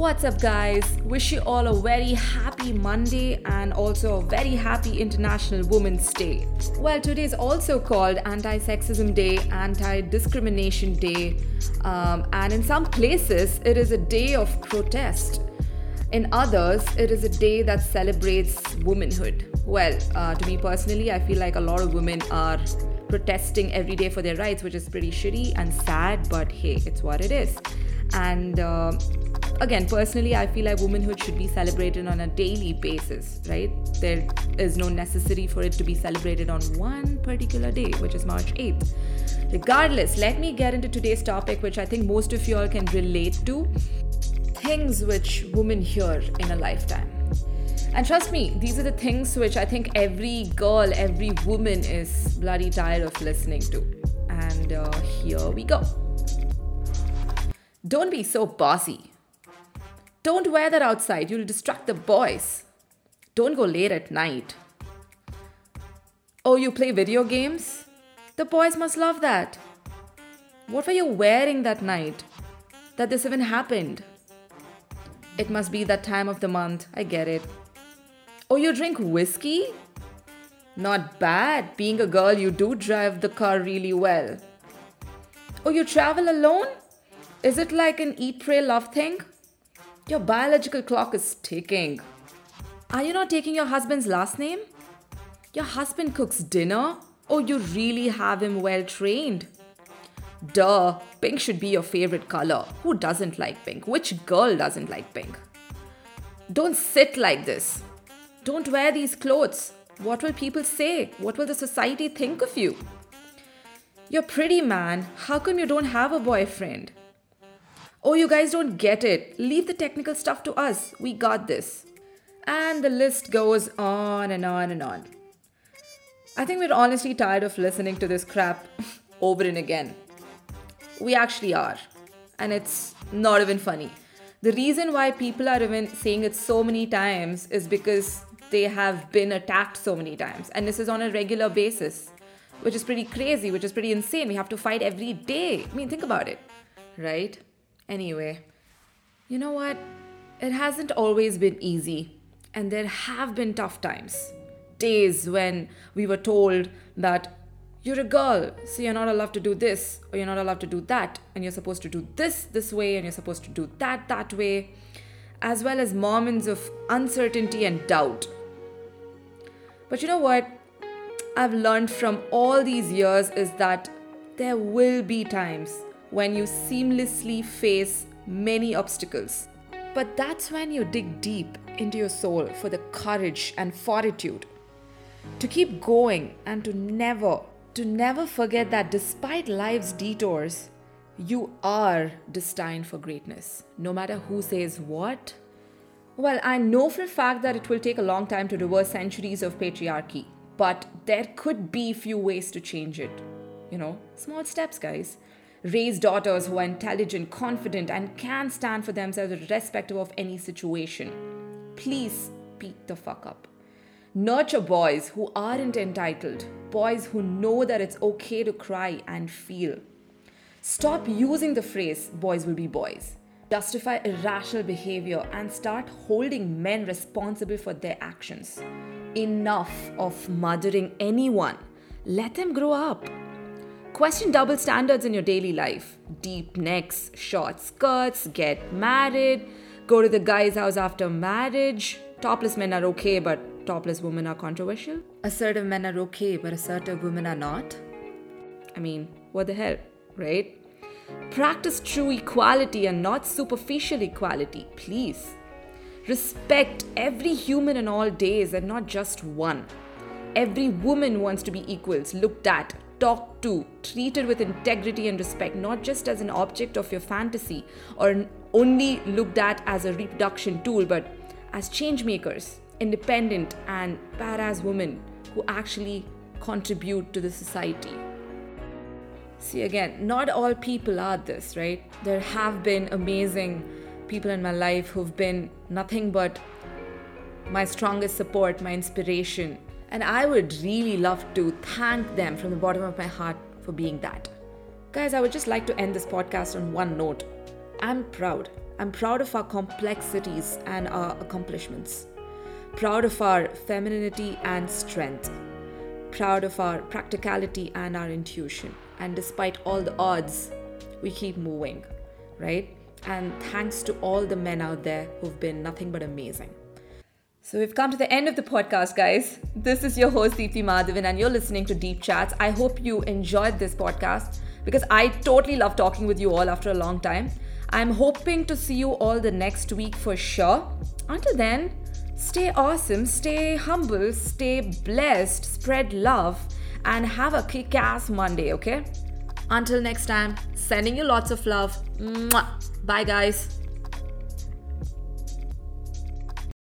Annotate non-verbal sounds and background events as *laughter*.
What's up, guys? Wish you all a very happy Monday and also a very happy International Women's Day. Well, today is also called Anti Sexism Day, Anti Discrimination Day, um, and in some places, it is a day of protest. In others, it is a day that celebrates womanhood. Well, uh, to me personally, I feel like a lot of women are protesting every day for their rights, which is pretty shitty and sad, but hey, it's what it is. And uh, again, personally, I feel like womanhood should be celebrated on a daily basis, right? There is no necessity for it to be celebrated on one particular day, which is March 8th. Regardless, let me get into today's topic, which I think most of you all can relate to things which women hear in a lifetime. And trust me, these are the things which I think every girl, every woman is bloody tired of listening to. And uh, here we go. Don't be so bossy. Don't wear that outside, you'll distract the boys. Don't go late at night. Oh, you play video games? The boys must love that. What were you wearing that night? That this even happened? It must be that time of the month, I get it. Oh, you drink whiskey? Not bad. Being a girl, you do drive the car really well. Oh, you travel alone? Is it like an eat, pray, love thing? Your biological clock is ticking. Are you not taking your husband's last name? Your husband cooks dinner? Oh, you really have him well trained. Duh, pink should be your favorite color. Who doesn't like pink? Which girl doesn't like pink? Don't sit like this. Don't wear these clothes. What will people say? What will the society think of you? You're pretty, man. How come you don't have a boyfriend? Oh, you guys don't get it. Leave the technical stuff to us. We got this. And the list goes on and on and on. I think we're honestly tired of listening to this crap *laughs* over and again. We actually are. And it's not even funny. The reason why people are even saying it so many times is because they have been attacked so many times. And this is on a regular basis, which is pretty crazy, which is pretty insane. We have to fight every day. I mean, think about it, right? Anyway, you know what? It hasn't always been easy, and there have been tough times. Days when we were told that you're a girl, so you're not allowed to do this, or you're not allowed to do that, and you're supposed to do this this way, and you're supposed to do that that way, as well as moments of uncertainty and doubt. But you know what? I've learned from all these years is that there will be times when you seamlessly face many obstacles. But that's when you dig deep into your soul for the courage and fortitude to keep going and to never, to never forget that despite life's detours, you are destined for greatness, no matter who says what. Well, I know for a fact that it will take a long time to reverse centuries of patriarchy, but there could be few ways to change it. You know, small steps, guys. Raise daughters who are intelligent, confident, and can stand for themselves irrespective of any situation. Please speak the fuck up. Nurture boys who aren't entitled, boys who know that it's okay to cry and feel. Stop using the phrase boys will be boys. Justify irrational behavior and start holding men responsible for their actions. Enough of mothering anyone. Let them grow up. Question double standards in your daily life. Deep necks, short skirts, get married, go to the guy's house after marriage. Topless men are okay, but topless women are controversial. Assertive men are okay, but assertive women are not. I mean, what the hell, right? Practice true equality and not superficial equality, please. Respect every human in all days and not just one. Every woman wants to be equals, looked at, talked to, treated with integrity and respect, not just as an object of your fantasy or only looked at as a reproduction tool, but as change makers, independent and badass women who actually contribute to the society. See, again, not all people are this, right? There have been amazing people in my life who've been nothing but my strongest support, my inspiration, and I would really love to thank them from the bottom of my heart for being that. Guys, I would just like to end this podcast on one note. I'm proud. I'm proud of our complexities and our accomplishments. Proud of our femininity and strength. Proud of our practicality and our intuition. And despite all the odds, we keep moving, right? And thanks to all the men out there who've been nothing but amazing. So we've come to the end of the podcast, guys. This is your host, Deepthi Madhavan, and you're listening to Deep Chats. I hope you enjoyed this podcast because I totally love talking with you all after a long time. I'm hoping to see you all the next week for sure. Until then, stay awesome, stay humble, stay blessed, spread love, and have a kick ass Monday, okay? Until next time, sending you lots of love. Mwah. Bye, guys.